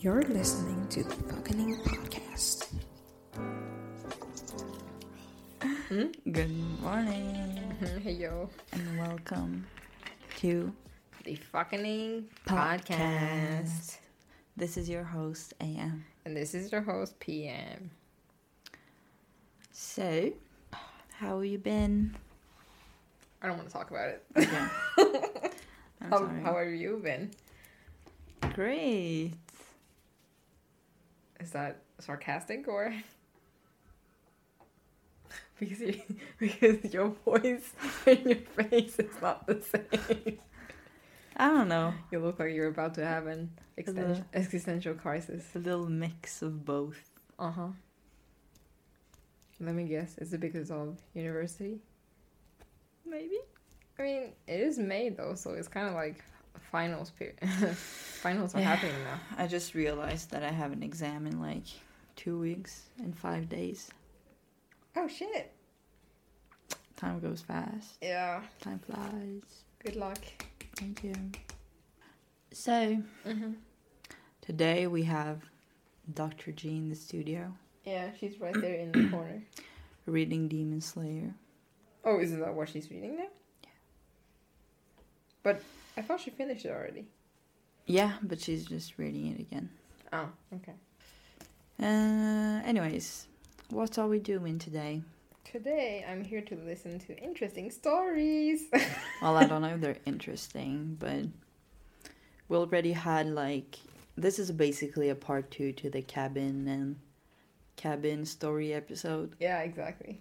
You're listening to the Fucking Podcast. Hmm? Good morning Hey yo, and welcome to the Fucking Podcast. Podcast. this is your host AM. And this is your host PM. So, how have you been? I don't want to talk about it. Okay. I'm How, sorry. how have you been? Great. Is that sarcastic or? because you, because your voice and your face is not the same. I don't know. You look like you're about to have an existen- existential crisis. A little mix of both. Uh huh. Let me guess. Is it because of university? Maybe. I mean, it is May though, so it's kind of like finals period. finals are Yeah. happening now. I just realized that I have an exam in like two weeks and five days. Oh shit! Time goes fast. Yeah. Time flies. Good luck. Thank you. So, Mm-hmm. today we have Dr. G in the studio Yeah, she's right there in the corner. reading Demon Slayer. Oh, is that what she's reading now? Yeah. But I thought she finished it already. Yeah, but she's just reading it again. Oh, okay. Uh, anyways, what are we doing today? Today I'm here to listen to interesting stories. Well, I don't know if they're interesting, but we already had like this is basically a part two to the cabin and cabin story episode yeah, exactly.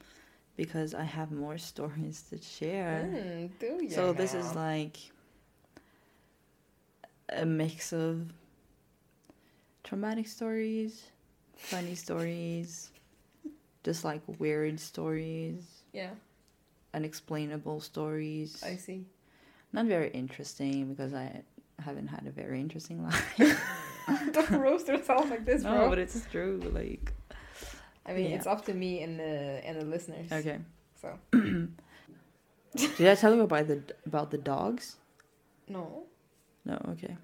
because I have more stories to share. Mm, do you So this is like a mix of traumatic stories, funny stories, just like weird stories, yeah, unexplainable stories. I see. Not very interesting because I haven't had a very interesting life. Don't roast yourself like this, no, bro. but it's true. Like, I mean, Yeah. it's up to me and the and the listeners. okay. So Did I tell you about the about the dogs? no. No. Okay.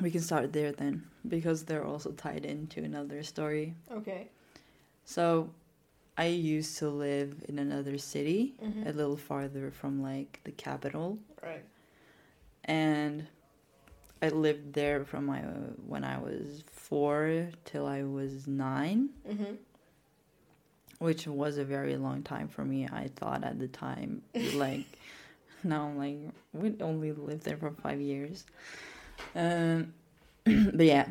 We can start there then because they're also tied into another story. Okay. So, I used to live in another city, Mhm. a little farther from like the capital, Right. and I lived there from my when I was four till I was nine, Mm-hmm. which was a very long time for me. I thought at the time, like now I'm like we only lived there for five years, um, but yeah.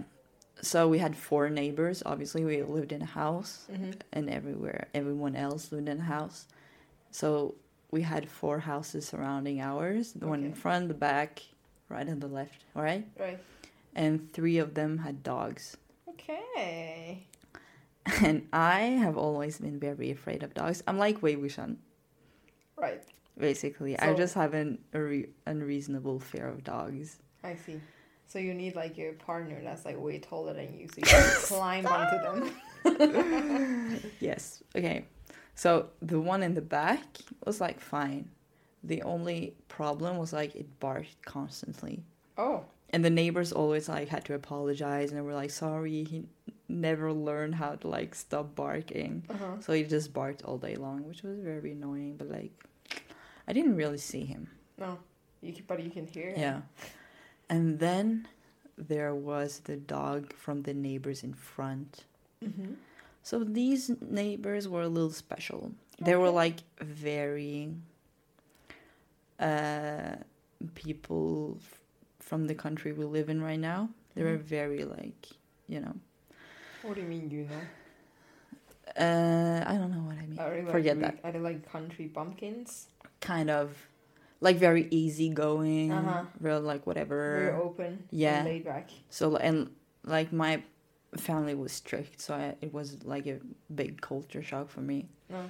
So we had four neighbors. Obviously, we lived in a house, Mm-hmm. and everywhere everyone else lived in a house. So we had four houses surrounding ours, the one in front, the back, right and the left, all right? Right. And three of them had dogs. Okay. And I have always been very afraid of dogs. I'm like Wei Wuxian, Right. basically. I just have an unre- unreasonable fear of dogs. I see. So you need like your partner that's like way taller than you, so you can climb onto them. Yes. Okay. So the one in the back was like fine. The only problem was like it barked constantly. Oh. and the neighbors always like had to apologize and they were like sorry he never learned how to like stop barking Uh-huh. so he just barked all day long which was very annoying but like i didn't really see him No. You can, but you can hear. him. yeah and then there was the dog from the neighbors in front Mm-hmm. so these neighbors were a little special they were like very uh people f- from the country we live in right now they were Mhm. very like you know What do you mean you know? uh i don't know what i mean Are they like, forget re- that Are they like country bumpkins? kind of like very easygoing Uh-huh. real like whatever Very open. Yeah. And laid back. so and like my family was strict so I, it was like a big culture shock for me No.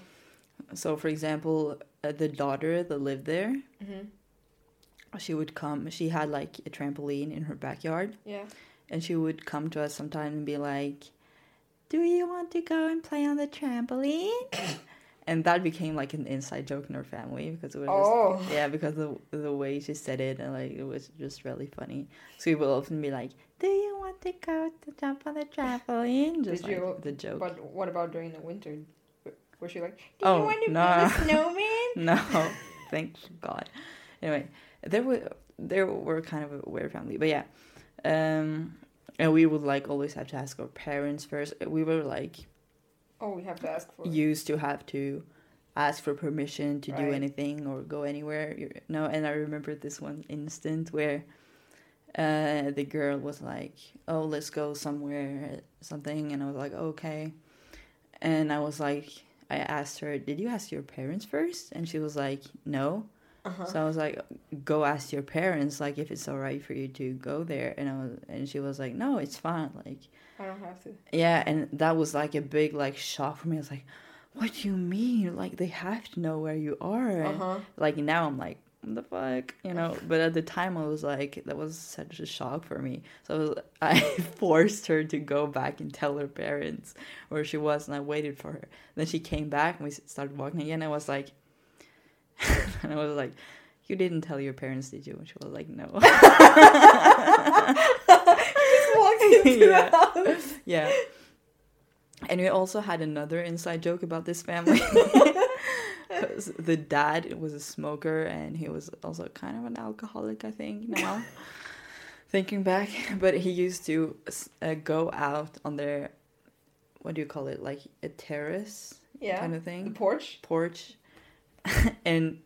so for example uh, the daughter that lived there Mm-hmm. she would come she had like a trampoline in her backyard Yeah. and she would come to us sometime and be like do you want to go and play on the trampoline and that became like an inside joke in our family because it was Oh. just yeah because the the way she said it and like it was just really funny. So we would often be like, "Do you want to go to jump on the trampoline?" Just Did like you- the joke. But what about during the winter? Was she like, do Oh, you want to no. build a snowman? no, thank God. Anyway, there were there were kind of a weird family, but yeah, um, and we would like always have to ask our parents first. We were like Oh, we have to ask for used to have to ask for permission to do anything or go anywhere. You know, and I remember this one instant where uh, the girl was like, "Oh, let's go somewhere, something," and I was like, "Okay," and I was like, I asked her, "Did you ask your parents first? And she was like, "No." Uh-huh. So I was like, "Go ask your parents, like if it's all right for you to go there." And I was, and she was like, "No, it's fine." Like, I don't have to. yeah, and that was like a big like shock for me. I was like, "What do you mean? Like they have to know where you are?" Uh And. Like now I'm like, "What the fuck?" You know. But at the time I was like, that was such a shock for me. So I, was, I forced her to go back and tell her parents where she was, and I waited for her. Then she came back and we started walking again. I was like, and I was like. You didn't tell your parents, did you? And she was like, no. Just walked into Yeah. the house. Yeah. And we also had another inside joke about this family. the dad was a smoker and he was also kind of an alcoholic, I think, now. Thinking back. But he used to uh, go out on their, what do you call it? Like a terrace Yeah. kind of thing? The thing? porch. Porch. and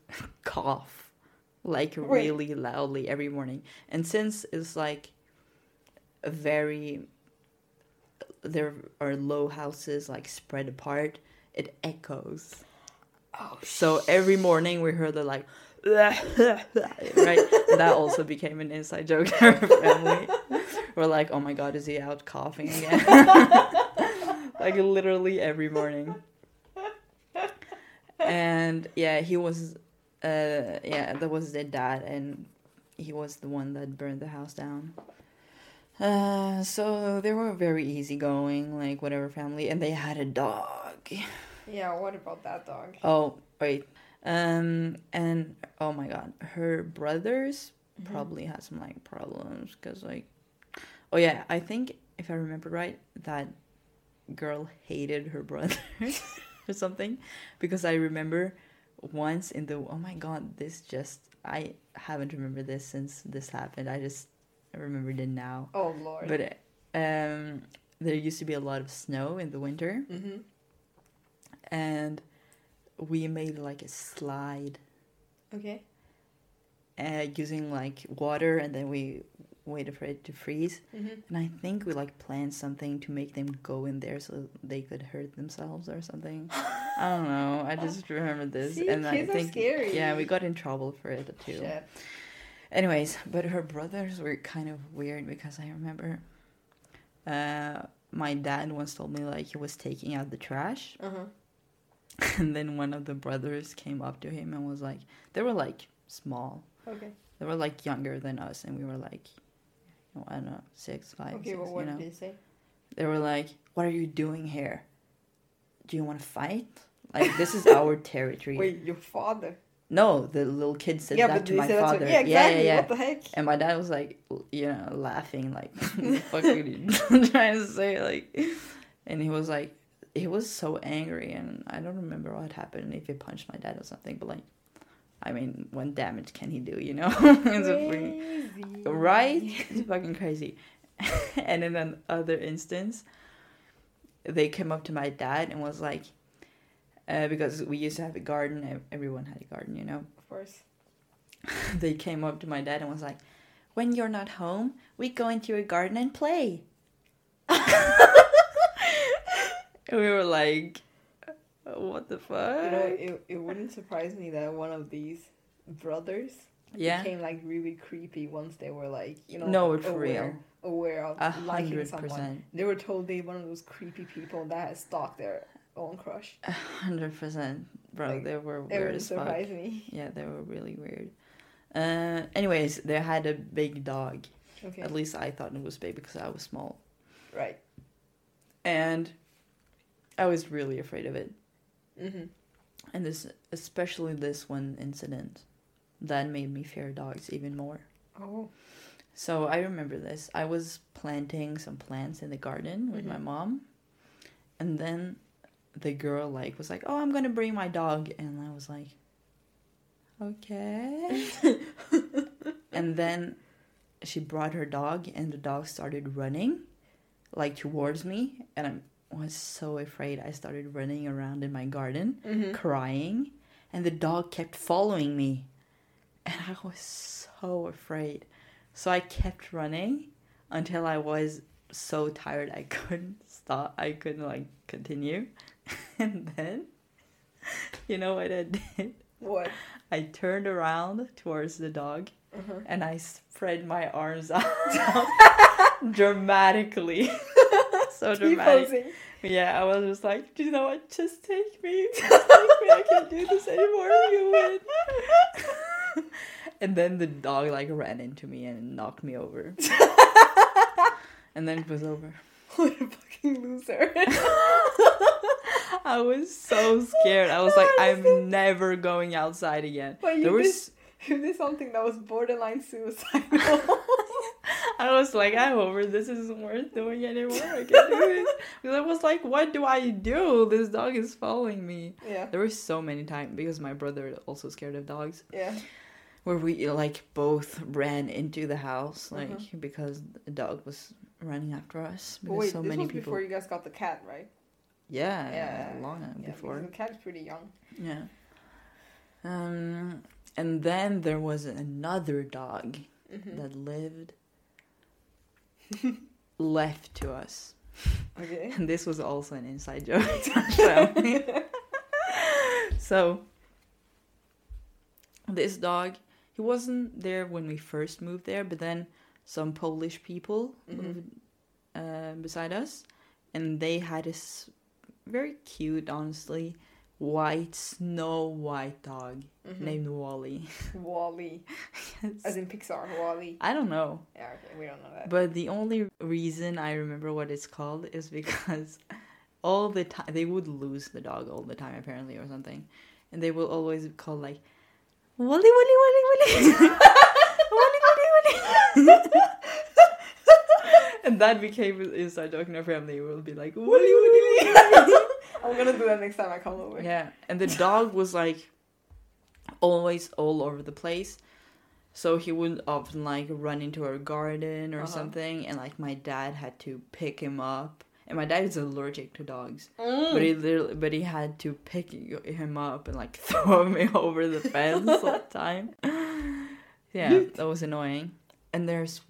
cough like Wait. really loudly every morning. And since it's like a very there are low houses like spread apart, it echoes. Oh, So every morning we heard the like right? That also became an inside joke in our family. We're like, oh my god, is he out coughing again? like literally every morning. And yeah, he was uh yeah, that was their dad and he was the one that burned the house down. Uh so they were very easygoing, like whatever family, and they had a dog. Yeah. What about that dog? Oh, wait. Um, and oh my god, her brothers Mm-hmm. probably had some like problems because like, oh yeah, I think if I remember right, that girl hated her brother or something because I remember once in the oh my god, this just I haven't remembered this since this happened. I just remembered it now, Oh lord. but um, there used to be a lot of snow in the winter mm-hmm. and we made like a slide Okay. uh, using like water and then we waited for it to freeze Mm-hmm. and i think we like planned something to make them go in there so they could hurt themselves or something i don't know i just remember this See, and i think scary. yeah we got in trouble for it too Shit. anyways but her brothers were kind of weird because i remember uh my dad once told me like he was taking out the trash Uh huh. and then one of the brothers came up to him and was like they were like small Okay. they were like younger than us and we were like i don't know six five Okay. six, Well, what you know did he say? they were like what are you doing here do you want to fight like this is our territory Wait, your father? no the little kid said yeah, that to they my father what, yeah, exactly. yeah, yeah, What the heck? and my dad was like you know laughing like what the fuck are you trying to say like and he was like he was so angry and i don't remember what happened if he punched my dad or something but like i mean what damage can he do you know? It's right? It's fucking crazy. And in another instance they came up to my dad and was like uh, because we used to have a garden everyone had a garden you know? Of course. they came up to my dad and was like, "When you're not home, we go into your garden and play." and we were like, "What the fuck?" You know, it, it wouldn't surprise me that one of these brothers yeah, became like really creepy once they were like, you know, No, it's aware, real. aware of a liking hundred someone. They were totally one of those creepy people that has stalked their own crush. a hundred percent, bro. Like, they were It weird as fuck. me. Yeah, they were really weird. Uh, anyways, they had a big dog. Okay. At least I thought it was big because I was small, Right. and I was really afraid of it. Mm-hmm. and this especially this one incident that made me fear dogs even more. Oh. So I remember this. I was planting some plants in the garden with my Mhm. mom, and then the girl like was like, "Oh, I'm gonna bring my dog," and I was like, "Okay." and then she brought her dog, and the dog started running, like towards me, and I was so afraid. I started running around in my garden, Mm-hmm. crying, and the dog kept following me, and I was so afraid. So I kept running until I was so tired I couldn't stop. I couldn't like continue. and then you know what I did? What? I turned around towards the dog Uh-huh. and I spread my arms out dramatically. So dramatic. posing. Yeah, I was just like, do you know what? Just take me. Just take me. I can't do this anymore. You win. and then the dog like ran into me and knocked me over. and then it was over. What a fucking loser. I was so scared. I was like, I'm never going outside again. But you There did, was you did something that was borderline suicidal. I was like, I'm over. This isn't worth doing anymore. I can't do this. Because I was like, what do I do? This dog is following me. yeah. There were so many times because my brother also scared of dogs. Yeah. where we like both ran into the house like Mhm. because the dog was running after us because wait, so this many was people before you guys got the cat, right? yeah, Yeah, long Yeah, before The cat is pretty young. yeah um and then there was another dog Mm-hmm. that lived left to us Okay. and this was also an inside joke to our family. so this dog he wasn't there when we first moved there but then some polish people Mhm. moved uh, beside us and they had this very cute honestly white snow white dog Mhm. named wally Wally, as in Pixar. Wally. i don't know Yeah. Okay. We don't know that. But the only reason I remember what it's called is because all the time they would lose the dog all the time apparently or something, and they will always call like Wally Wally Wally Wally Wally Wally Wally, and that became inside joke in our family. We'll be like Wally Wally Wally. I'm gonna do that next time I come over. Yeah, and the dog was like always all over the place. So he would often like run into our garden or Uh-huh. something, and like my dad had to pick him up. And my dad is allergic to dogs, Mm. but he literally, but he had to pick him up and like throw me over the fence all the time. Yeah, that was annoying. And there's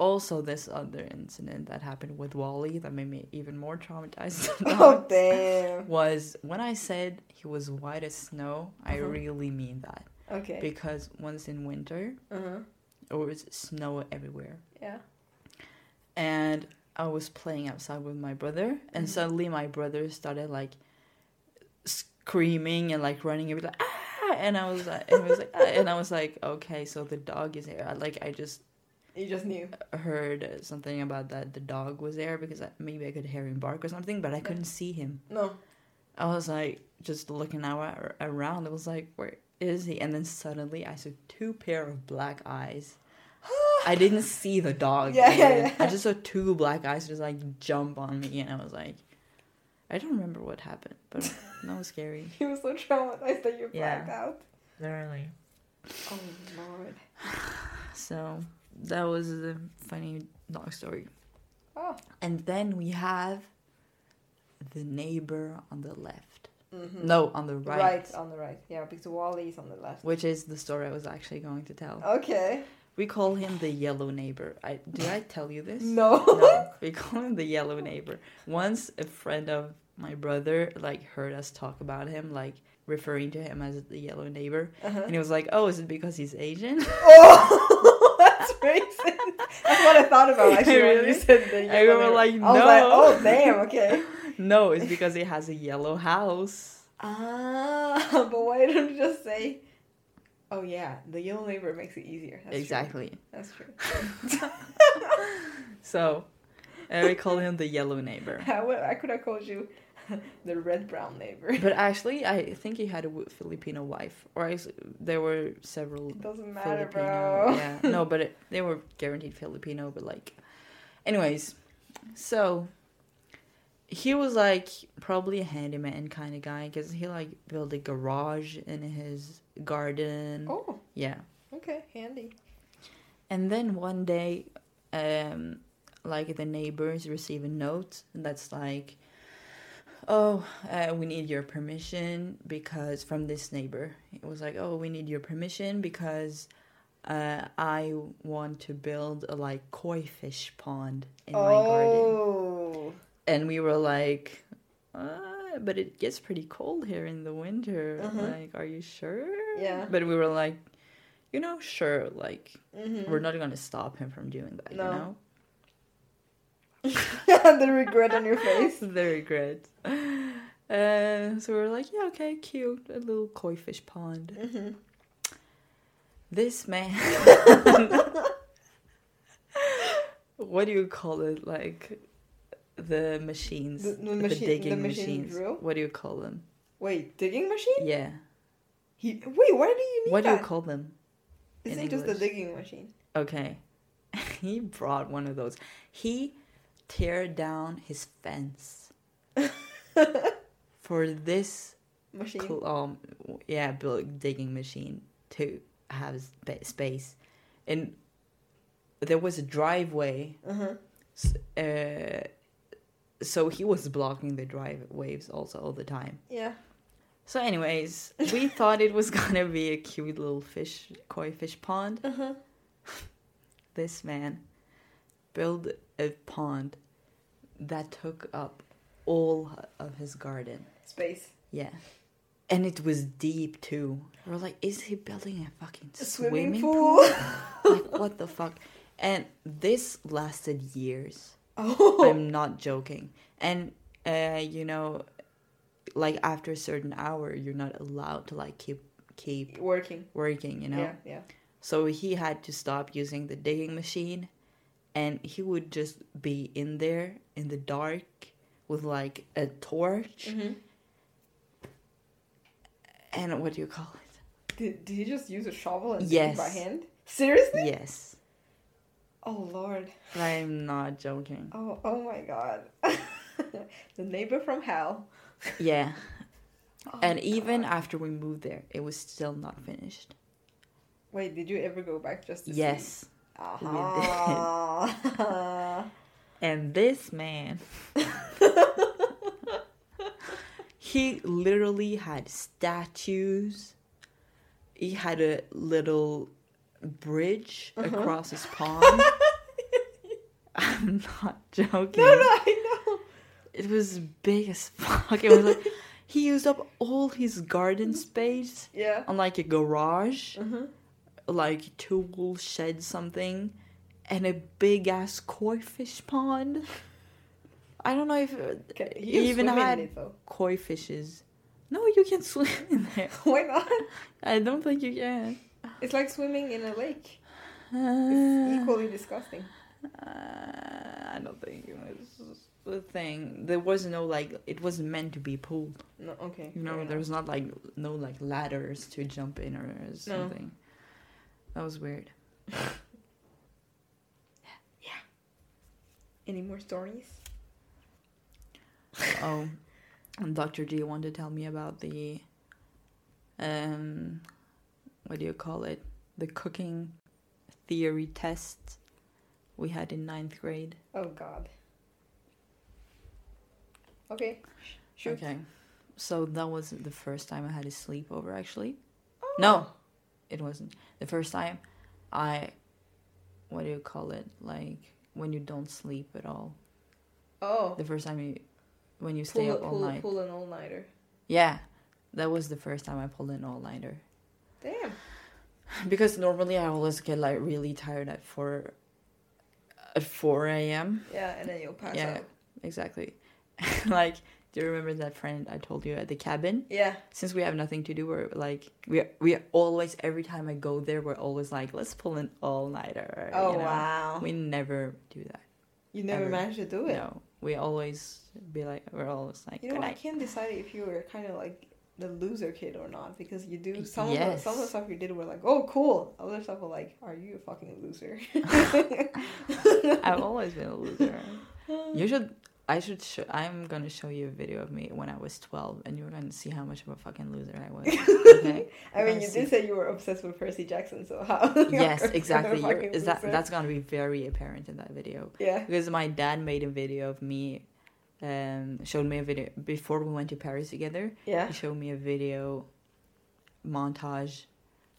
also this other incident that happened with Wally that made me even more traumatized. Oh damn. was when I said he was white as snow, I Uh-huh. really mean that. Okay. Because once in winter, Uh huh. it was snow everywhere. Yeah. And I was playing outside with my brother, and Mhm. suddenly my brother started like screaming and like running. Was like, ah! And I was like, and, was like ah! and I was like, okay, so the dog is here. I, like, I just You just knew. heard something about that the dog was there because I, maybe I could hear him bark or something, but I couldn't see him. No. I was like just looking out around. I was like, where is he? And then suddenly I saw two pair of black eyes. I didn't see the dog. Yeah, yeah, yeah. I just saw two black eyes just like jump on me, and I was like, I don't remember what happened, but that was scary. He was so traumatized that you Yeah. blacked out. Literally. Oh lord. So that was a funny dog story. Oh. And then we have the neighbor on the left. Mm-hmm. No, on the right. Right. on the right. Yeah, because Wally is on the left. Which is the story I was actually going to tell. Okay. We call him the yellow neighbor. I did I tell you this? No. No. We call him the yellow neighbor. Once a friend of my brother like heard us talk about him, like referring to him as the yellow neighbor, Uh-huh. and he was like, "Oh, is it because he's Asian?" Oh, that's. That's what I thought about actually when you Really? said the yellow were neighbor. like, I was like, oh damn, okay. no, it's because he has a yellow house. Ah, but why don't you just say? Oh yeah, the yellow neighbor makes it easier. That's exactly. True. That's true. So, uh, we call him the yellow neighbor. I would- I could have called you the red brown neighbor. But actually, I think he had a Filipino wife, or I there were several Doesn't matter, Filipino. bro. Yeah, no, but it, they were guaranteed Filipino. But like, anyways, so he was like probably a handyman kind of guy because he like built a garage in his garden. Oh, Yeah, okay, handy. and then one day, um, like the neighbors receive a note that's like, "Oh, uh, we need your permission because from this neighbor, it was like, oh, we need your permission because." Uh, I want to build a like koi fish pond in my garden, oh, and we were like, uh, "But it gets pretty cold here in the winter. Uh-huh. Like, are you sure?" Yeah. But we were like, "You know, sure. Like, Mhm. we're not gonna stop him from doing that, No. you know? the regret on your face. the regret. Uh, so we were like, yeah, okay, cute, a little koi fish pond. hmm This man, what do you call it? Like the machines, The- the machi- the digging machine machines. drill? What do you call them? Wait, digging machine? Yeah, He, wait, why do you need what do you call them? Ain't just a digging machine. Okay, he brought one of those. He tear down his fence for this Machine. cl- um yeah build digging machine to have spa- space and there was a driveway Uh-huh. uh, so he was blocking the driveways also all the time Yeah. so anyways we thought it was gonna be a cute little fish koi fish pond Uh-huh. this man built a pond that took up all of his garden Space. Yeah. And it was deep too. We're like, is he building a fucking A swimming, swimming pool? pool. like, what the fuck? And this lasted years. oh. I'm not joking. And, uh, you know, like after a certain hour, you're not allowed to like keep keep Working. working. You know. Yeah, yeah. So he had to stop using the digging machine, and he would just be in there in the dark with like a torch hmm and what do you call it? Did, did he just use a shovel and Yes. by hand? Seriously? Yes. Oh lord. I'm not joking. Oh oh my god. the neighbor from hell. Yeah. Oh and even God. after we moved there, it was still not finished. Wait, did you ever go back just to Yes. see? Uh-huh. And this man, he literally had statues. He had a little bridge Uh-huh. across his pond. I'm not joking. no, no, I know. It was big as fuck. It was like he used up all his garden space Yeah. on like a garage, Uh-huh. Like tool shed something, and a big ass koi fish pond. I don't know if Okay, you even had it, koi fishes. No, you can swim in there. Why not? I don't think you can. It's like swimming in a lake. It's Uh, equally disgusting. uh, I don't think it was the thing. There was no like. It wasn't meant to be pool. No, okay. You know, there was not like no like ladders to jump in or something. That was weird. Yeah. Any more stories? oh, Dr. G wanted to tell me about the um what do you call it? The cooking theory test we had in ninth grade. Oh God. Okay. Shoot. Okay. So that was the first time I had a sleepover actually. Oh. No. It wasn't. The first time I what do you call it? Like when you don't sleep at all. Oh. The first time you when you stay Pull, up all pull, night. pull an all nighter. Yeah. That was the first time I pulled an all nighter. Damn. Because normally I always get like really tired at four at four AM. Yeah, and then you'll pass Yeah. out. Exactly. like do you remember that friend I told you at the cabin? Yeah. Since we have nothing to do, we're like we we always every time I go there, we're always like, let's pull an all nighter. Oh you know? wow. We never do that. you never ever. managed to do it. No, we always be like, we're always like, You know, "Good I can't decide if you were kind of like the loser kid or not because you do some of the, some of the stuff you did were like, oh, cool. Other stuff were like, are you a fucking loser? I've always been a loser. You should. I should. Show, I'm gonna show you a video of me when I was 12, and you're gonna see how much of a fucking loser I was. Okay. I mean, you see. did say you were obsessed with Percy Jackson, so how? yes, exactly. Is that loser. that's gonna be very apparent in that video Yeah. because my dad made a video of me. Um, showed me a video before we went to Paris together. Yeah. He showed me a video montage,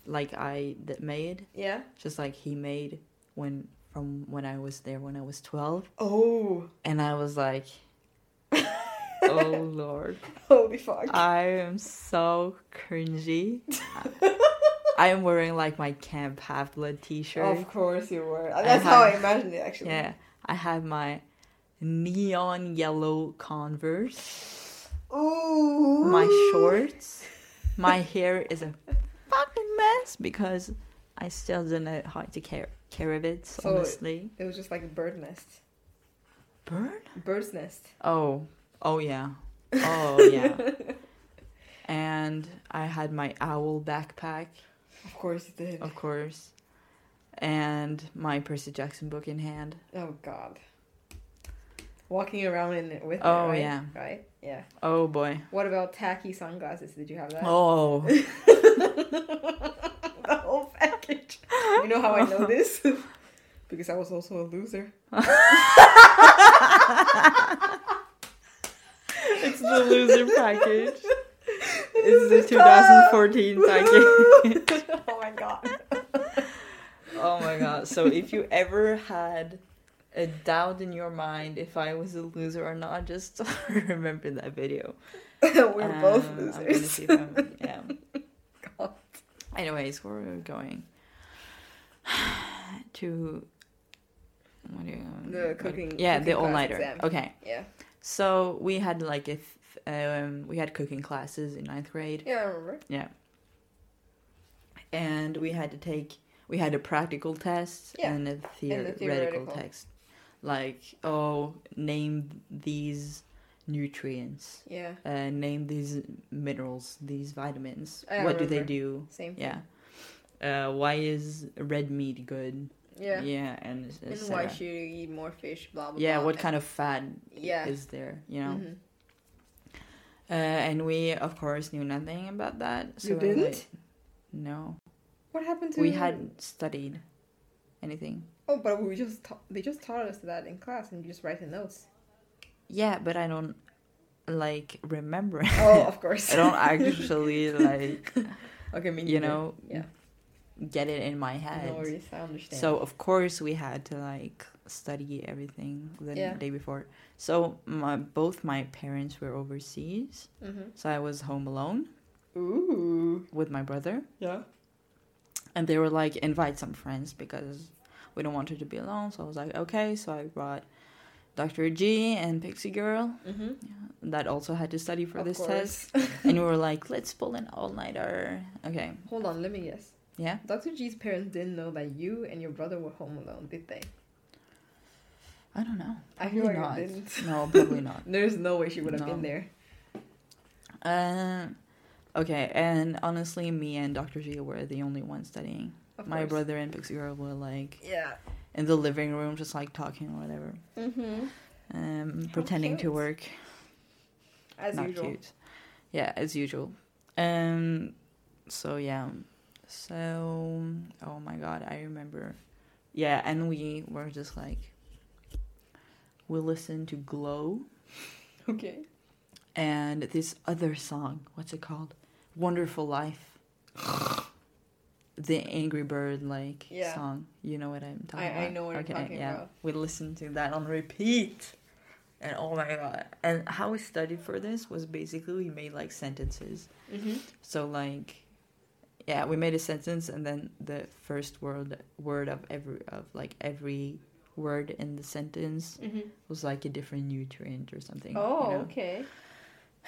like I that made, Yeah. just like he made when from when I was there when I was 12, Oh. and I was like, oh lord. Holy fuck. I am so cringy. I am wearing like my Camp Half Blood T-shirt. Of course you were. That's how I imagined it, actually. Yeah, I have my neon yellow Converse, Ooh. my shorts. My hair is a fucking mess because I still don't know how to care care of it. So- Honestly, It was just like a bird nest. bird. Bird's nest. Oh, oh yeah, oh yeah. and I had my owl backpack. Of course you did. of course, and my Percy Jackson book in hand. Oh god. Walking around in it with Oh, it, right? yeah. Right? Yeah. Oh boy. What about tacky sunglasses? Did you have that? Oh, You know how I know this? because I was also a loser. it's the loser package. It's the 2014 package. oh my god. Oh my god. So if you ever had a doubt in your mind if I was a loser or not, just remember that video. We're both Um, I'm gonna losers. see if I'm- yeah. God. Anyways, where are we going? to what do you, The what- cooking- Yeah, cooking the all nighter. exam. Okay, Yeah. so we had like if um, we had cooking classes in ninth grade. Yeah, I remember. Yeah, and we had to take we had a practical test Yeah, and a theoretical, theoretical. text, like oh name these nutrients, Yeah. uh, name these minerals, these vitamins. I what do they do? Same. Yeah. Uh, why is red meat good? Yeah. Yeah, and et And cetera. why should you eat more fish? Blah blah. yeah, blah. what kind of fat Yeah. is there? You know. Mhm. Uh, and we of course knew nothing about that. So You didn't? like, no, What happened to? we hadn't studied anything. Oh, but we just ta- they just taught us that in class, and you just write the notes. Yeah, but I don't like remember. Oh, of course. I don't actually like okay, me you know Yeah. Get it in my head. No worries, I understand. So of course we had to like study everything the Yeah. day before. So my both my parents were overseas, hmm so I was home alone Ooh. with my brother, Yeah. and they were like invite some friends because we don't want her to be alone. So I was like okay. So I brought Dr. G and Pixie Girl Mm-hmm. that also had to study for Of this course. test, and we were like let's pull an all nighter. Okay, Hold on, let me guess. Yeah. Dr. G's parents didn't know that you and your brother were home alone, did they? I don't know. I feel like not. didn't. No, probably not. There's no way she would have No. been there. Uh, okay, and honestly, me and Dr. G were the only ones studying. Of My course. brother and Pixie Girl were like Yeah. in the living room, just like talking or whatever, Mm-hmm. um, How pretending to work. As Not usual. cute. Yeah, as usual. Um, so yeah, so oh my god, I remember. Yeah, and we were just like, we listened to Glow Okay. and this other song. What's it called? Wonderful Life. the Angry Bird like Yeah. song. You know what I'm talking I- about? I know what you're talking yeah. about. We listened to that on repeat. And oh my god. And how we studied for this was basically we made like sentences. Mm-hmm. So like yeah, we made a sentence and then the first word word of every of like every word in the sentence Mm-hmm. was like a different nutrient or something. Oh, you know? okay.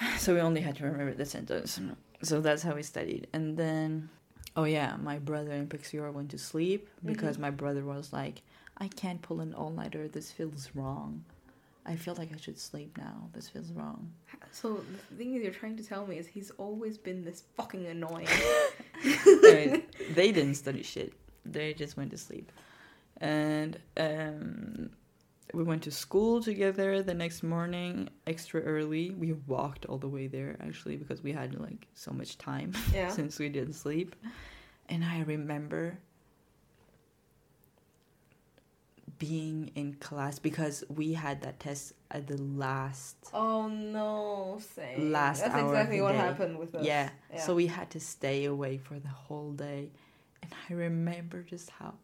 So we only had to remember the sentence. So that's how we studied. And then, oh yeah, my brother and Pixie Girl went to sleep because Mhm. my brother was like, I can't pull an all nighter. This feels wrong. I feel like I should sleep now. This feels wrong. So the thing is, you're trying to tell me is he's always been this fucking annoying. I mean, they didn't study shit. They just went to sleep. And um, we went to school together the next morning, extra early. We walked all the way there actually because we had like so much time yeah. since we didn't sleep. And I remember being in class because we had that test at the last Oh no, same. Last That's hour exactly what day. happened with us. yeah. Yeah. So we had to stay away for the whole day. And I remember just how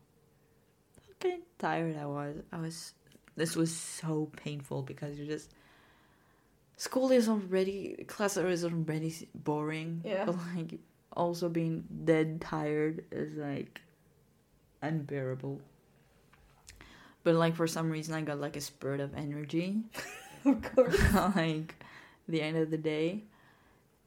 fucking tired I was. I was this was so painful because you're just school is already class is already boring. Yeah. But like also being dead tired is like unbearable. But like for some reason I got like a spurt of energy of course. like the end of the day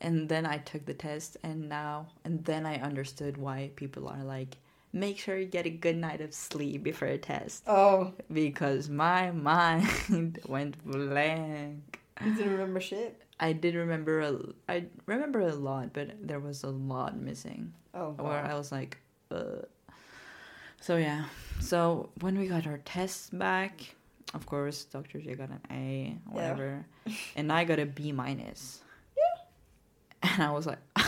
and then i took the test and now and then i understood why people are like make sure you get a good night of sleep before a test Oh, because my mind went blank you didn't remember shit. i did remember a i remember a lot but there was a lot missing Oh, where wow. I was like, uh. So yeah. So when we got our tests back, of course, Dr. J got an A, whatever, and I got a B minus. Yeah. And I was like,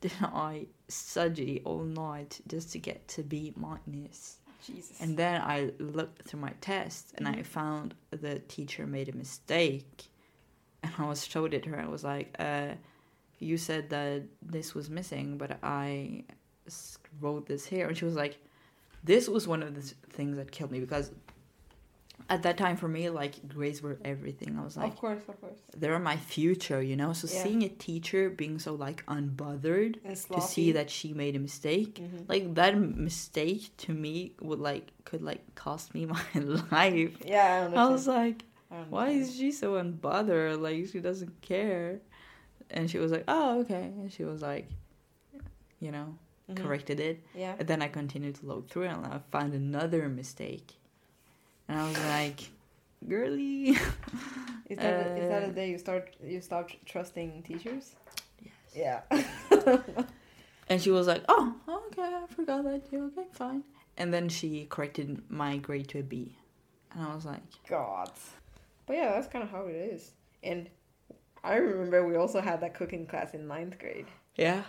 didn't I study all night just to get to B minus? Jesus. And then I looked through my test and I Mhm. found the teacher made a mistake. And I was showed it to her. I was like, uh, you said that this was missing, but I wrote this here. And she was like, this was one of the things that killed me because at that time for me, like grades were everything. I was like, of course, of course. they're my future, you know? So Yeah. seeing a teacher being so like unbothered to see that she made a mistake Mhm. like that mistake to me would like could like cost me my life Yeah, I i was like I why is she so unbothered like she doesn't care and she was like oh okay and she was like you know Mhm. corrected it Yeah. and then i continued to look through and i found another mistake and i was like girly Is that a, is that Uh, a day you start you stop trusting teachers? yes Yeah. and she was like oh okay i forgot that too okay fine and then she corrected my grade to a b and i was like God. But yeah, that's kind of how it is. And I remember we also had that cooking class in ninth grade. yeah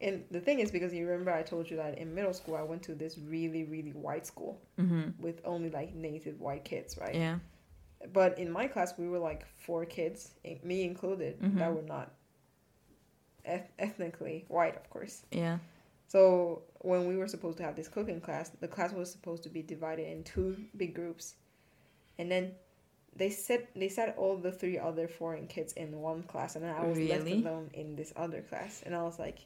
And the thing is, because you remember I told you that in middle school I went to this really, really white school mm-hmm with only like native white kids, right? yeah But in my class, we were like four kids, me included, Mhm. that were not eth- ethnically white, of course. yeah So when we were supposed to have this cooking class, the class was supposed to be divided in two big groups, and then they set they set all the three other foreign kids in one class, and then I was left alone in this other class, and I was like,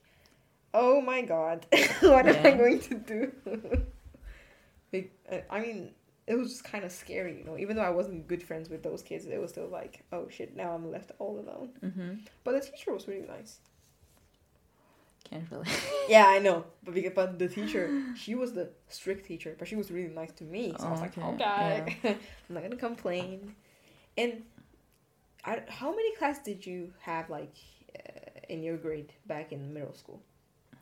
"Oh my god, what am I going to do?" Uh, I mean, it was just kind of scary, you know. Even though I wasn't good friends with those kids, it was still like, "Oh shit, now I'm left all alone." mm-hmm But the teacher was really nice. can't really Yeah, I know, but because, but the teacher, she was the strict teacher, but she was really nice to me. So I was Oh, like, okay, okay, I'm not gonna complain. And I, how many classes did you have like uh, in your grade back in middle school?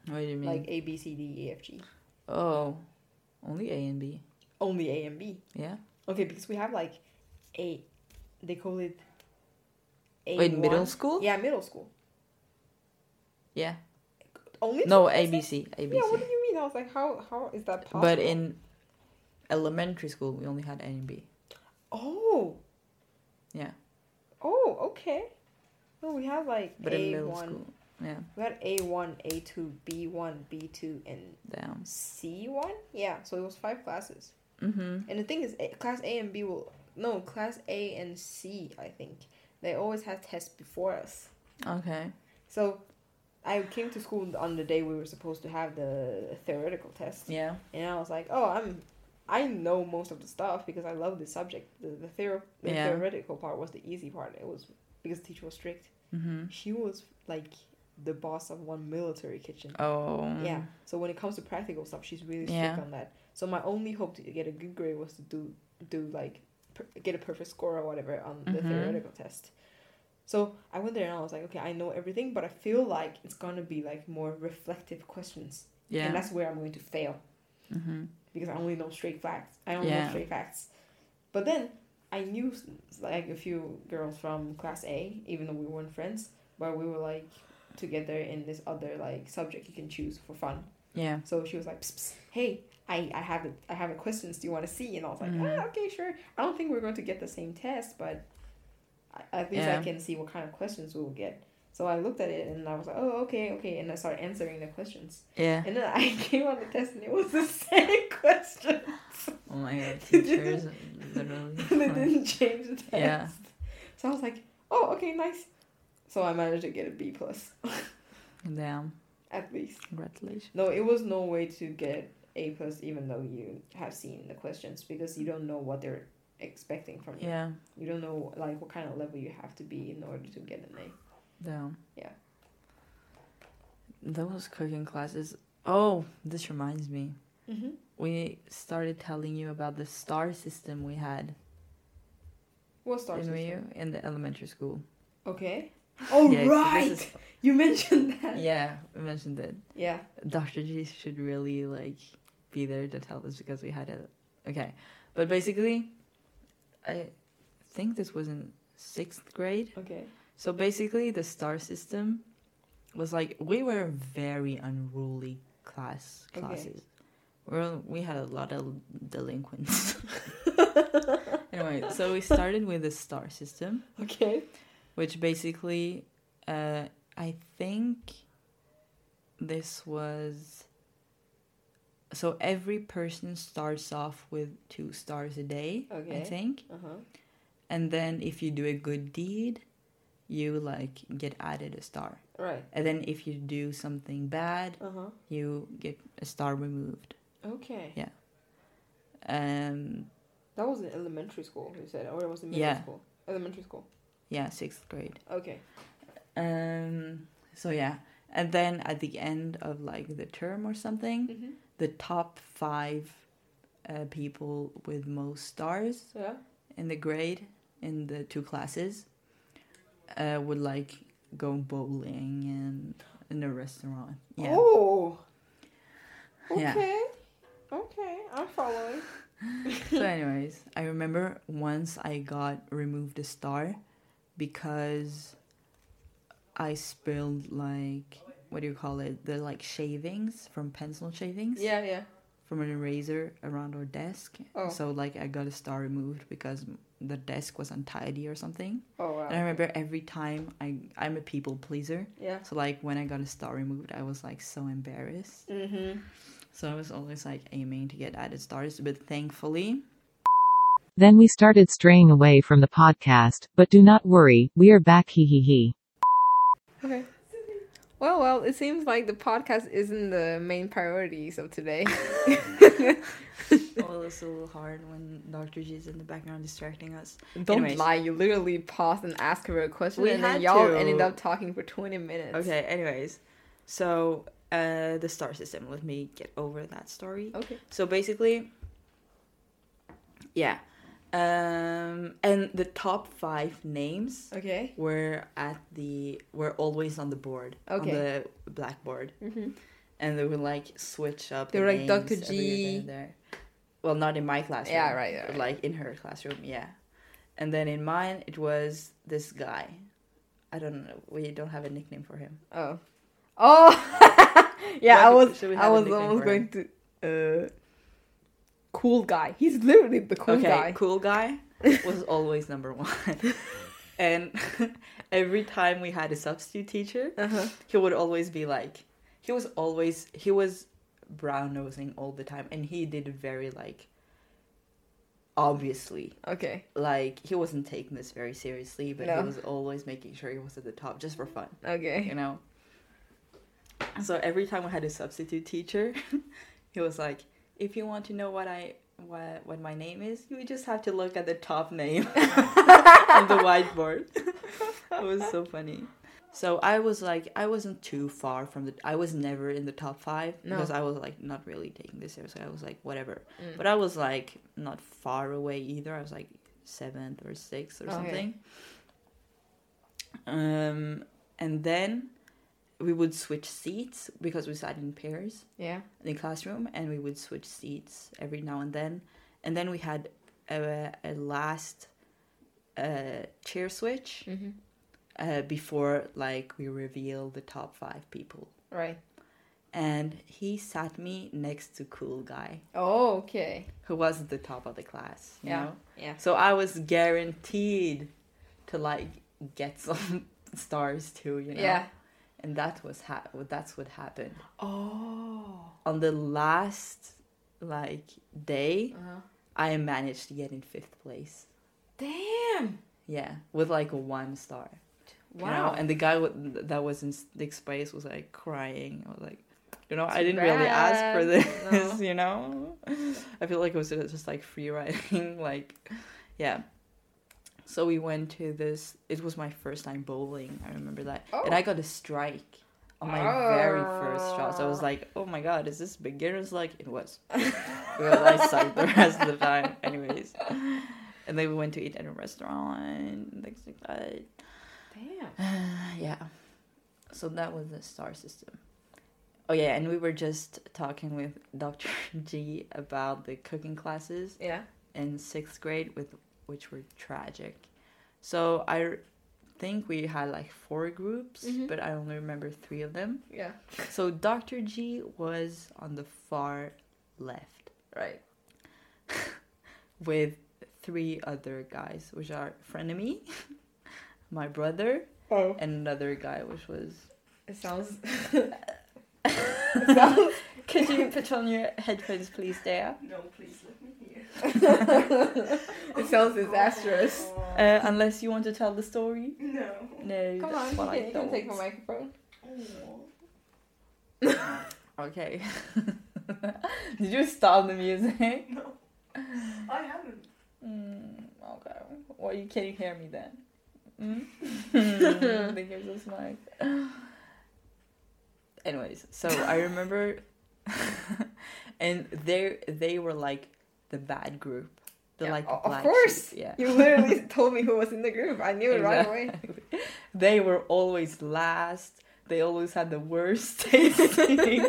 What do you mean Like A, B, C, D, E, F, G. oh only a and b Only A and B. yeah Okay, because we have like A, they call it. A wait middle school Yeah, middle school. yeah Only. no classes? abc abc Yeah, what do you mean? I was like, how how is that possible? but in elementary school we only had a and b Oh. yeah Oh, okay. No, we have like but in A middle one. Yeah We had A one, A two, B one, B two, and damn C one. Yeah, so it was five classes. mm-hmm And the thing is, a, class A and B will no class A and C. I think they always have tests before us. okay So I came to school on the day we were supposed to have the theoretical test, yeah and I was like, oh, I'm. I know most of the stuff because I love this subject. The the, theor- the Yeah. theoretical part was the easy part. It was because the teacher was strict. mm-hmm She was like the boss of one military kitchen. oh Yeah. So when it comes to practical stuff, she's really strict Yeah. on that. So my only hope to get a good grade was to do do like per- get a perfect score or whatever on the Mhm. theoretical test. So I went there and I was like, okay, I know everything, but I feel like it's gonna be like more reflective questions, Yeah. and that's where I'm going to fail mm-hmm. because I only know straight facts. I only know Yeah. straight facts. But then I knew like a few girls from class A, even though we weren't friends, but we were like together in this other like subject you can choose for fun. Yeah. So she was like, psst, psst, "Hey, I I have a, I have a questions. Do you want to see?" And I was like, Mhm. ah, "Okay, sure." I don't think we're going to get the same test, but I- at least Yeah. I can see what kind of questions we will get. So I looked at it and I was like, "Oh, okay, okay," and I started answering the questions. Yeah. And then I came on the test and it was the same question. Oh my god, teachers literally. they didn't change the test. Yeah. So I was like, "Oh, okay, nice." So I managed to get a B plus Damn. at least. Congratulations. No, it was no way to get A plus, even though you have seen the questions, because you don't know what they're expecting from you. Yeah. You don't know like what kind of level you have to be in order to get an A. Damn. Yeah. Those cooking classes. Oh, this reminds me. Mm-hmm. We started telling you about the star system we had What star we, system? in the elementary school. Okay. Oh Yeah, right, is- you mentioned that. yeah, we mentioned it. Yeah. Dr. G should really like be there to tell us because we had it. Okay, but basically, I think this was in sixth grade. Okay. So basically, the star system was like we were very unruly class classes. Okay. Well, we had a lot of delinquents. anyway, so we started with the star system, Okay. Which basically, uh, I think this was. So every person starts off with two stars a day, I think. Uh huh. And then if you do a good deed, you like get added a star. Right. And then if you do something bad, Uh huh. you get a star removed. Okay. Yeah. Um That was in elementary school. You said, or it was in middle Yeah. school. Elementary school. Yeah, 6th grade. Okay. Um so yeah. And then at the end of like the term or something, Mm-hmm. the top 5 uh, people with most stars Yeah. in the grade in the two classes uh, would like go bowling and in a restaurant. Yeah. Oh. Yeah. Okay. Okay. I'm following. so anyways i remember once i got removed a star because i spilled like what do you call it the like shavings from pencil shavings Yeah. Yeah. from an eraser around our desk Oh. so like i got a star removed because the desk was untidy or something Oh wow. and i remember every time i i'm a people pleaser Yeah. so like when i got a star removed i was like so embarrassed Mm-hmm. so i was always like aiming to get added stars but thankfully Then we started straying away from the podcast, but do not worry, we are back hee hee hee. Okay. Well, well, it seems like the podcast isn't the main priorities of today. well, it's a little hard when Dr. G is in the background distracting us. Don't Anyways. lie. You literally paused and asked her a question, We and then y'all to. ended up talking for twenty minutes. Okay, anyways. So, uh, the star system. Let me get over that story. Okay. So, basically, yeah. Um, and the top five names Okay. were at the, were always on the board. Okay. On the blackboard. Mm-hmm. And they would like switch up. They the were like, every G. there. Well, not in my classroom. Yeah, right, but, right. Like in her classroom, yeah. And then in mine, it was this guy. I don't know. We don't have a nickname for him. Oh. Oh. yeah, I was. I was almost going to. Uh, cool guy. He's literally the cool okay, guy. cool guy was always number one. and every time we had a substitute teacher, Uh-huh. he would always be like, he was always, he was brown nosing all the time. And he did very like, obviously, Okay. like, he wasn't taking this very seriously, but No. he was always making sure he was at the top just for fun, Okay. you know? So every time we had a substitute teacher, he was like, if you want to know what I, what, what my name is, you just have to look at the top name on the whiteboard. it was so funny. So I was like, I wasn't too far from the. I was never in the top five No. because I was like not really taking this seriously. I was like whatever, Mm. but I was like not far away either. I was like seventh or sixth or Okay. something. Um, and then we would switch seats because we sat in pairs Yeah. in the classroom, and we would switch seats every now and then. And then we had a, a last uh, chair switch Mm-hmm. uh, before like we reveal the top five people. Right. And he sat me next to cool guy Oh, okay. who was the top of the class. You Yeah. know? Yeah. So I was guaranteed to like get some stars too, you know. Yeah. And that was ha- that's what happened Oh. on the last like day. Uh-huh. I managed to get in fifth place. Damn. Yeah, with like a one star. you know? Wow. And the guy that was in sixth place was like crying. I was like, you know, I didn't really ask for this. No. You know, I feel like it was just like free riding. like, yeah. So we went to this. It was my first time bowling. I remember that, and Oh. I got a strike on my very first shot. So I was Oh. like, "Oh my god, is this beginner's like?" It was. because I sucked the rest of the time, anyways. And then we went to eat at a restaurant and things like that. Damn. yeah. So that was the star system. Oh yeah, and we were just talking with Dr. G about the cooking classes Yeah. in sixth grade, with which were tragic. So I think we had like four groups, Mhm. but I only remember three of them. Yeah. So Dr. G was on the far left Right. with three other guys, which are frenemy, my brother, Oh. and another guy, which was It sounds. it sounds. Could you put on your headphones, please, Dea? No, please let me hear. it sounds disastrous. Uh, unless you want to tell the story. No. No, Come that's on, what you I can, you can take my microphone. Okay. Did you stop the music? No. I haven't. Mm, okay. Well, you can you hear me then? Mm? Think you're so smart. Anyways, so I remember, and they they were like the bad group, the Yeah, like of course. sheep, yeah. You literally told me who was in the group. I knew it right away. They were always last. They always had the worst tasting.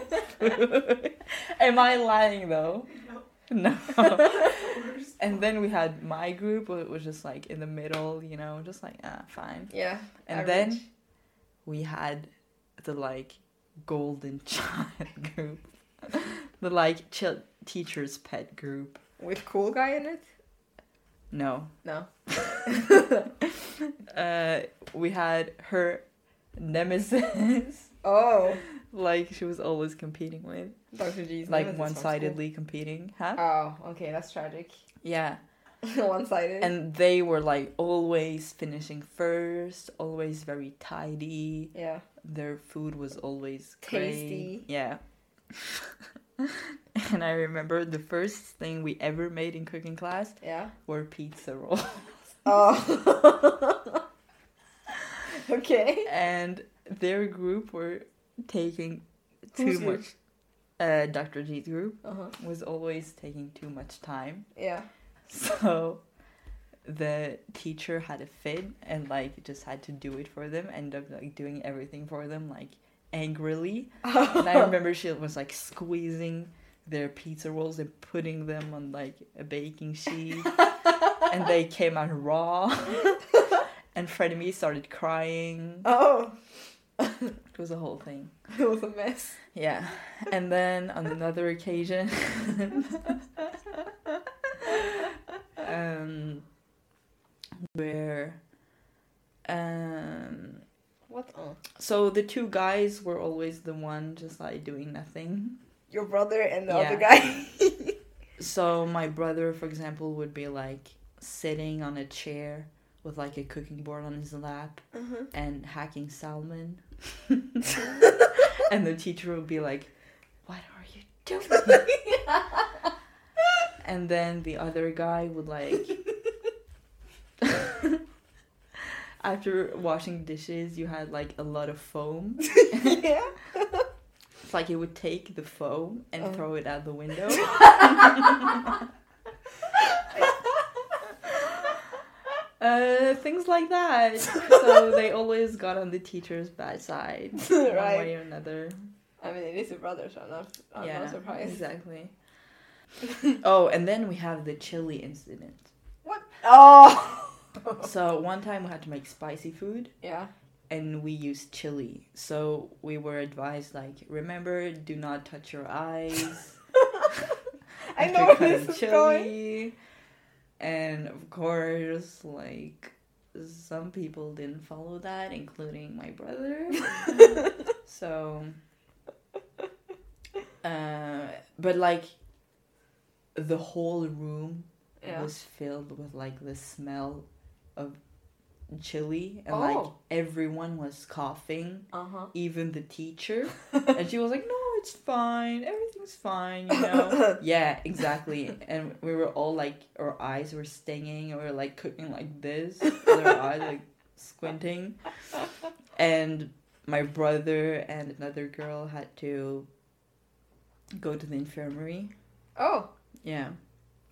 Am I lying though? No. and then we had my group, which was just like in the middle, you know, just like ah, fine. Yeah. And average. then we had the like golden child group, the like ch- teacher's pet group. With cool guy in it. No, No. uh, we had her nemesis. Oh, like she was always competing with Dr. G's like one-sidedly competing huh. Oh, okay, that's tragic. yeah One-sided. and they were like always finishing first always very tidy yeah. their food was always great. Tasty. yeah and i remember the first thing we ever made in cooking class Yeah. were pizza rolls Oh. okay. and their group were taking too group? much uh dr g's group Uh huh. was always taking too much time Yeah. So the teacher had a fit and like just had to do it for them, end up like doing everything for them like angrily. And I remember she was like squeezing their pizza rolls and putting them on like a baking sheet. and they came out raw. and Fred and me started crying. Oh, It was a whole thing. it was a mess. Yeah. And then on another occasion, um, where, um, So the two guys were always the one just like doing nothing. Your brother and the Yeah. other guy. So my brother, for example, would be like sitting on a chair with like a cooking board on his lap uh-huh. and hacking salmon. and the teacher would be like, What are you doing? and then the other guy would like. After washing dishes, you had like a lot of foam. yeah. It's like he would take the foam and Oh. throw it out the window. Uh, things like that. so they always got on the teacher's bad side, one way or another. I mean, it is a brother, so I'm not, I'm yeah, not surprised. exactly. oh, and then we have the chili incident. What? Oh! So one time we had to make spicy food, yeah. and we used chili. So we were advised, like, remember, do not touch your eyes. I know this is going. chili. And of course, like, some people didn't follow that, including my brother. so, uh, but like, the whole room Yeah. was filled with like the smell of chili, and like Oh. everyone was coughing, Uh huh. even the teacher. and she was like, "No, it's fine. Everything's fine." You know? yeah, exactly. And we were all like, our eyes were stinging, and we were like cooking like this, with our eyes like squinting. And my brother and another girl had to go to the infirmary. Oh. Yeah,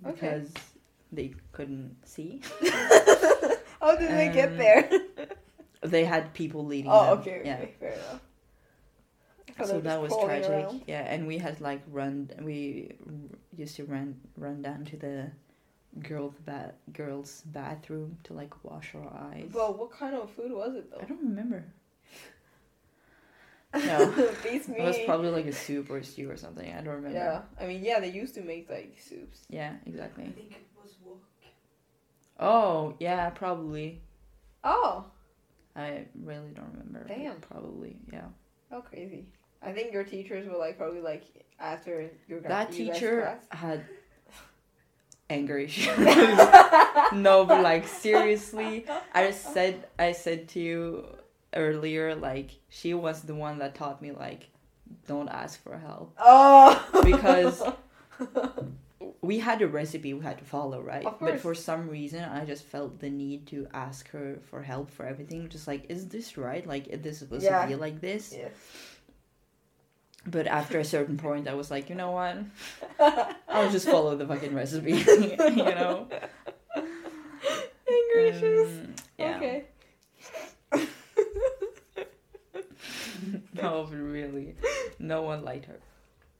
Okay. because they couldn't see. How did they get Um, there? They had people leading oh, them. okay, okay, Yeah. fair enough. So that was tragic around. yeah and we had like run we r- used to run run down to the girls bath girls bathroom to like wash our eyes Well, what kind of food was it though? i don't remember No. Beats me. it was probably like a soup or a stew or something i don't remember Yeah, I mean, yeah, they used to make like soups. yeah exactly I think it was wok. Oh yeah probably. Oh, i really don't remember Damn. probably yeah. Oh crazy! I think your teachers were like probably like after your that you teacher had anger issues. No but like seriously i said i said to you earlier like she was the one that taught me like don't ask for help. Oh, Because- we had a recipe we had to follow right? But for some reason i just felt the need to ask her for help for everything. Just like is this right? Like is this supposed Yeah. to be like this? But after a certain point i was like you know what? I'll just follow the fucking recipe you know? Issues. Um, yeah. Okay. no really. No one liked her.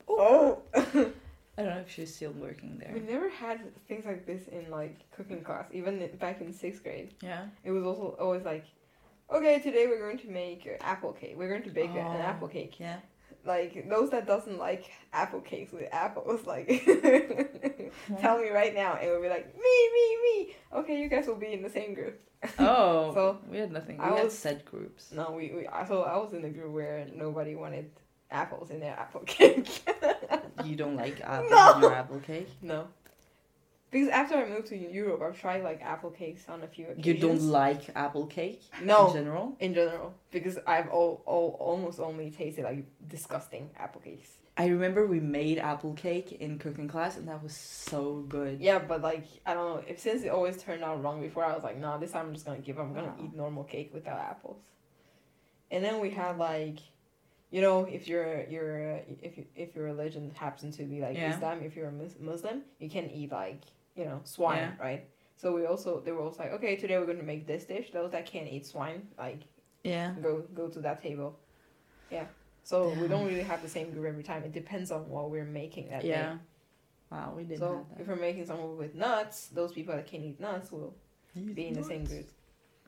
Oh. I don't know if she's still working there. we never had things like this in like cooking class, even back in sixth grade. Yeah. It was also always like, okay, today we're going to make apple cake. We're going to bake an Oh. apple cake. Yeah. Like those that doesn't like apple cakes with apples, like tell me right now, and we'll be like me, me, me. Okay, you guys will be in the same group. Oh. So, we had nothing. We I had was- set groups. No, we, we I so I was in the group where nobody wanted apples in their apple cake. You don't like apples No. in your apple cake. no. Because after I moved to Europe, I've tried like apple cakes on a few occasions. You don't like apple cake No. in general. in general because I've all, all almost only tasted like disgusting apple cakes. I remember we made apple cake in cooking class, and that was so good. Yeah, but like I don't know. If since it always turned out wrong before, I was like, nah, this time I'm just gonna give up. I'm gonna Wow. eat normal cake without apples. And then we had like, you know, if you're you're if you, if your religion happens to be like Yeah. Islam, if you're a Muslim, you can eat like you know swine, Yeah. right? So we also they were also like, okay, today we're gonna make this dish. Those that can't eat swine, like Yeah. go go to that table. Yeah. So we don't really have the same group every time. It depends on what we're making that Yeah. day. Wow, we didn't So if we're making something with nuts, those people that can't eat nuts will be in the same group.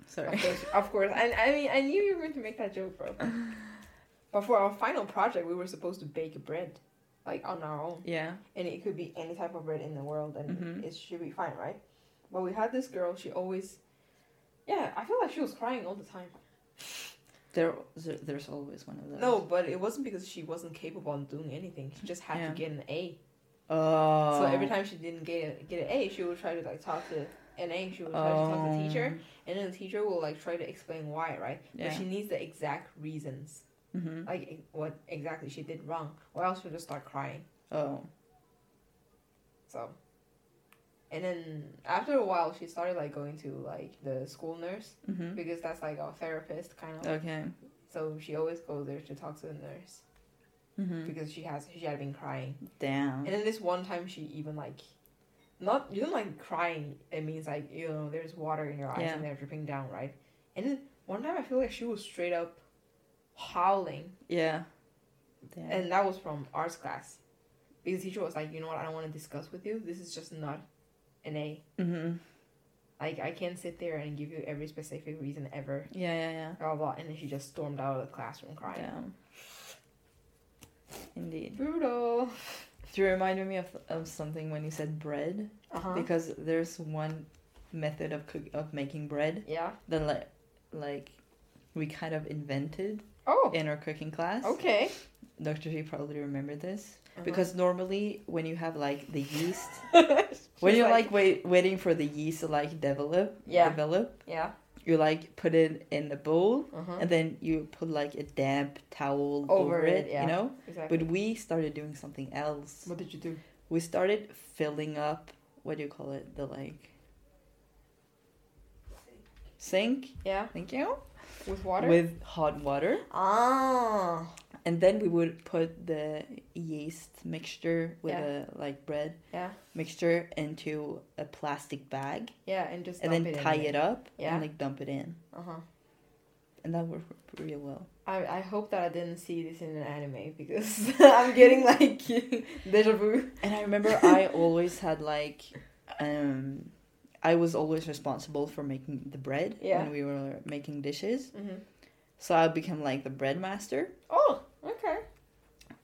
Sorry. Of course, of course. I, I mean, I knew you were going to make that joke, bro. But for our final project, we were supposed to bake bread, like on our own, Yeah. and it could be any type of bread in the world, and Mhm. it should be fine, right? But we had this girl. She always, yeah, I feel like she was crying all the time. There, there- there's always one of those. No, but it wasn't because she wasn't capable of doing anything. She just had Yeah. to get an A. Oh. So every time she didn't get a, get an A, she would try to like talk to an A. She would try to talk to the teacher, and then the teacher will like try to explain why, right? Yeah. But she needs the exact reasons, hmm like what exactly she did wrong, or else she'll just start crying. Oh. So, and then after a while, she started like going to like the school nurse hmm because that's like our therapist kind of. Okay. So she always goes there to talk to the nurse hmm because she has she had been crying. Damn. And then this one time, she even like not you don't like crying. It means like you know there's water in your eyes Yeah. and they're dripping down, right? And then one time I feel like she was straight up howling, Yeah. Yeah. and that was from arts class, because the teacher was like, you know what, I don't want to discuss with you. This is just not an A. mm-hmm. Like I can't sit there and give you every specific reason ever. Yeah, yeah, yeah. Blah blah. blah. And then she just stormed out of the classroom crying. Damn. Indeed. Brutal. You reminded me of, of something when you said bread Uh huh. because there's one method of cook of making bread Yeah. that like like we kind of invented Oh. in our cooking class. Okay. Dr. G probably remember this Uh-huh. because normally when you have like the yeast when you're like, wait waiting for the yeast to like develop Yeah. develop yeah. you like put it in a bowl Uh huh. and then you put like a damp towel Over over, it, it, yeah. you know Exactly. but we started doing something else what did you do? we started filling up what do you call it the like sink Yeah. thank you With water. with hot water ah. and then we would put the yeast mixture with Yeah. a like bread Yeah. mixture into a plastic bag Yeah, and just and then it tie it up Yeah. and like dump it in Uh huh. and that worked real well I, I hope that I didn't see this in an anime because I'm getting like deja vu. and i remember i always had like um i was always responsible for making the bread Yeah. when we were making dishes Mm-hmm. so i became like the bread master Oh, okay.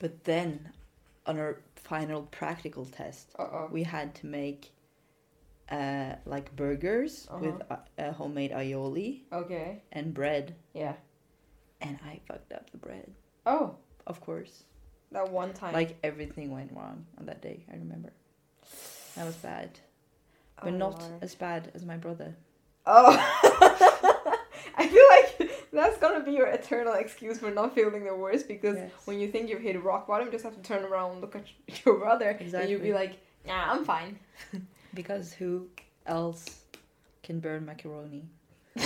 but then on our final practical test Uh oh. we had to make uh like burgers Uh-huh. with a, a homemade aioli Okay. and bread Yeah. and i fucked up the bread Oh, of course that one time. like everything went wrong on that day i remember that was bad but Oh, not Lord. as bad as my brother Oh. I feel like that's gonna be your eternal excuse for not feeling the worst because Yes. when you think you've hit rock bottom, you just have to turn around and look at your brother and you'd be like, "Nah, I'm fine." because who else can burn macaroni I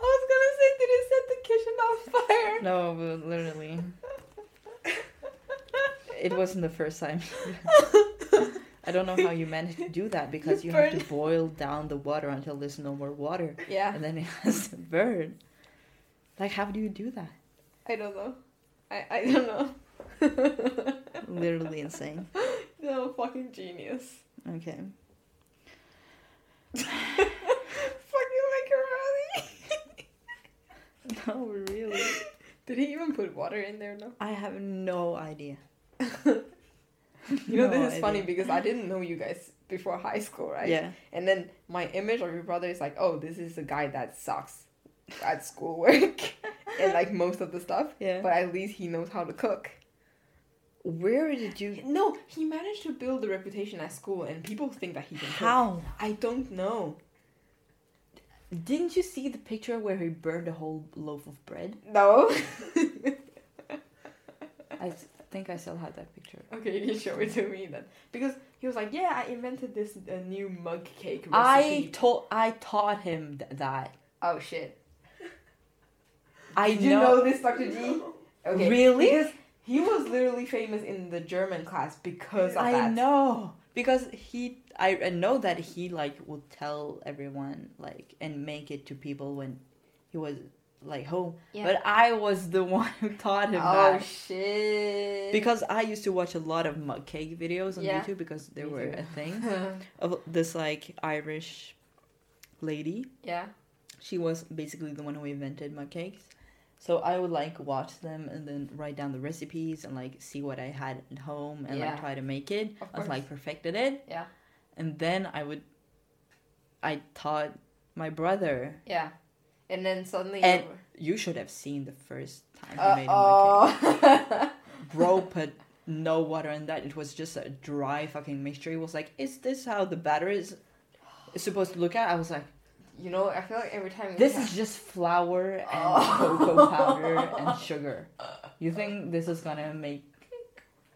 was gonna say, did it set the kitchen on fire? no but literally it wasn't the first time i don't know how you managed to do that because you have to boil down the water until there's no more water Yeah, and then it has to burn like how do you do that I don't know. I I don't know. literally insane no fucking genius. okay fucking macaroni. no really Did he even put water in there? No. i have no idea You know, No this is funny because I didn't know you guys before high school, right? yeah And then my image of your brother is like, oh, this is the guy that sucks at schoolwork and like most of the stuff. yeah But at least he knows how to cook. where did you No, he managed to build a reputation at school, and people think that he can cook. how I don't know. Didn't you see the picture where he burned a whole loaf of bread? No. I think I still have that picture. okay, you can show it to me then, because he was like, yeah, I invented this uh, new mug cake recipe. I told I taught him th- that. Oh shit. I Did you know, this, Dr. D? Okay. Really? Because he was literally famous in the German class because of I that. know because he I, I know that he like would tell everyone like and make it to people when he was like home. Yeah. But I was the one who taught him Oh that. shit. Because I used to watch a lot of mug cake videos on Yeah. YouTube because they Me were too. a thing of this like Irish lady. yeah. She was basically the one who invented mug cakes. So I would like watch them and then write down the recipes and like see what I had at home and Yeah. like try to make it. Of I was like perfected it. Yeah. And then I would I taught my brother. Yeah. And then suddenly And- you should have seen the first time he made oh. Bro put no water in that. It was just a dry fucking mixture. He was like, "Is this how the batter is, supposed to look at?" I was like, you know, I feel like every time "This is just flour and Oh. cocoa powder and sugar. You think this is gonna make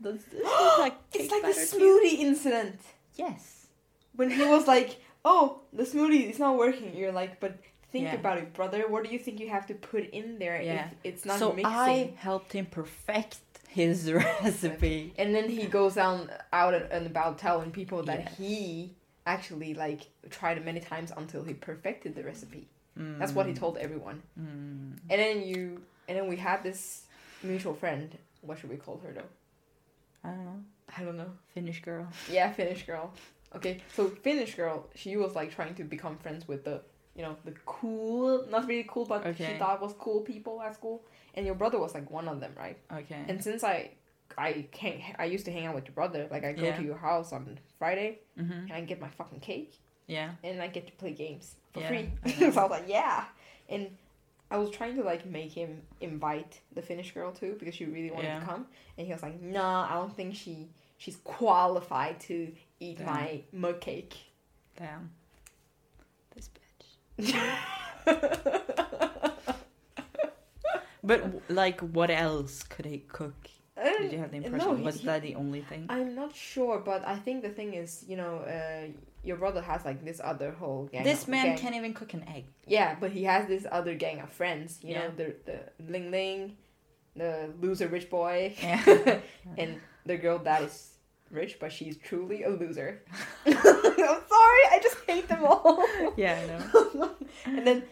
this, this is like it's like the batter to you?" smoothie incident Yes. when he was like, "Oh, the smoothie is not working." You're like, "But think Yeah. about it, brother. What do you think you have to put in there Yeah. if it's not so mixing?" I helped him perfect His recipe. and then he goes down out and, about telling people that Yes. he actually like tried it many times until he perfected the recipe. Mm. That's what he told everyone. Mm. And then you, and then we had this mutual friend. What should we call her though? I don't know. I don't know. Finnish girl. Yeah, Finnish girl. Okay, so Finnish girl, she was like trying to become friends with the, you know, the cool, not really cool, but she Okay. thought was cool people at school. And your brother was like one of them, right? Okay. And since I, I can't, I used to hang out with your brother. Like I go Yeah. to your house on Friday, mm-hmm. and I get my fucking cake, Yeah. and I get to play games for Yeah, free. I so I was like, yeah. And I was trying to like make him invite the Finnish girl too because she really wanted Yeah. to come, and he was like, no, I don't think she she's qualified to eat Damn. my mug cake. Damn. But like, what else could he cook? Did you have the Uh, impression? no, he- was that the only thing? I'm not sure, but I think the thing is, you know, uh, your brother has like this other whole gang. This of, man gang. can't even cook an egg. Yeah, but he has this other gang of friends. You Yeah. know, the the Ling Ling, the loser rich boy, Yeah. and the girl that is rich but she's truly a loser. I'm sorry, I just hate them all. yeah, I know. and then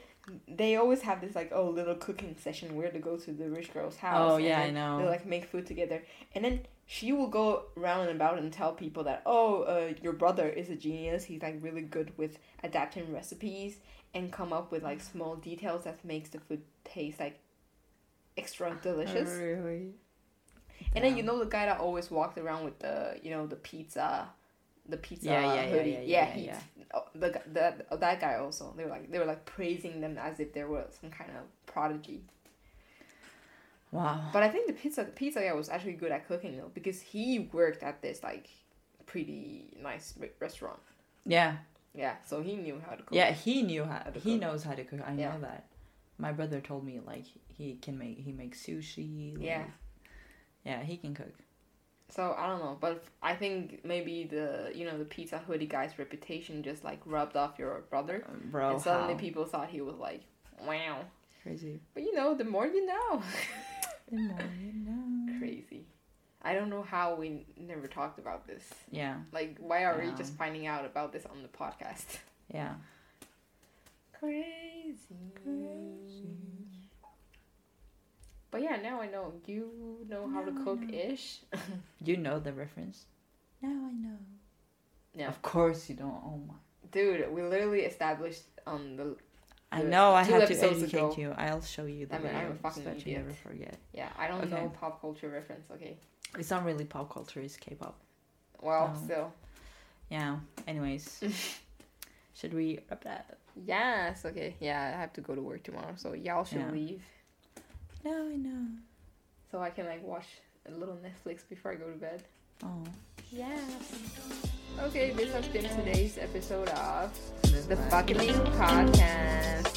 they always have this like oh little cooking session where they go to the rich girl's house. Oh yeah, I know. They like make food together, and then she will go round and about and tell people that oh uh, your brother is a genius. He's like really good with adapting recipes and come up with like small details that makes the food taste like extra delicious. Oh, really? And then you know the guy that always walked around with the you know the pizza, the pizza Yeah, yeah, yeah, hoodie. yeah, yeah, he, yeah. oh, the gu- that oh, that guy also. They were like they were like praising them as if they were some kind of prodigy. Wow. But I think the pizza the pizza guy was actually good at cooking though because he worked at this like pretty nice re- restaurant. Yeah. Yeah, so he knew how to cook. Yeah, he knew how. How to He cook. knows how to cook. I Yeah. know that. My brother told me like he can make. He makes sushi. like- Yeah. Yeah, he can cook. So I don't know, but I think maybe the you know the pizza hoodie guy's reputation just like rubbed off your brother, Uh, Bro, and suddenly how people thought he was like, wow. crazy. But you know, the more you know. The more you know. Crazy. I don't know how we never talked about this. Yeah, Like, why are we just finding out about this on the podcast? yeah. Crazy. But yeah, now I know. You know how to Now I cook ish. You know the reference. Now I know. Yeah. Of course you don't. Oh my. Dude, we literally established on the. I know. I two have to episodes educate ago. you. I'll show you the I mean, I'm a video fucking so that you idiot. never forget. Yeah, I don't Okay. know pop culture reference. Okay. It's not really pop culture. It's K-pop. Well, Oh. still. Yeah. Anyways, should we wrap that? Yes, okay. Yeah, I have to go to work tomorrow, so y'all should Yeah. leave. No, I know. So I can like watch a little Netflix before I go to bed. Oh. Yeah. Okay, this has been today's episode of the Fucking Podcast.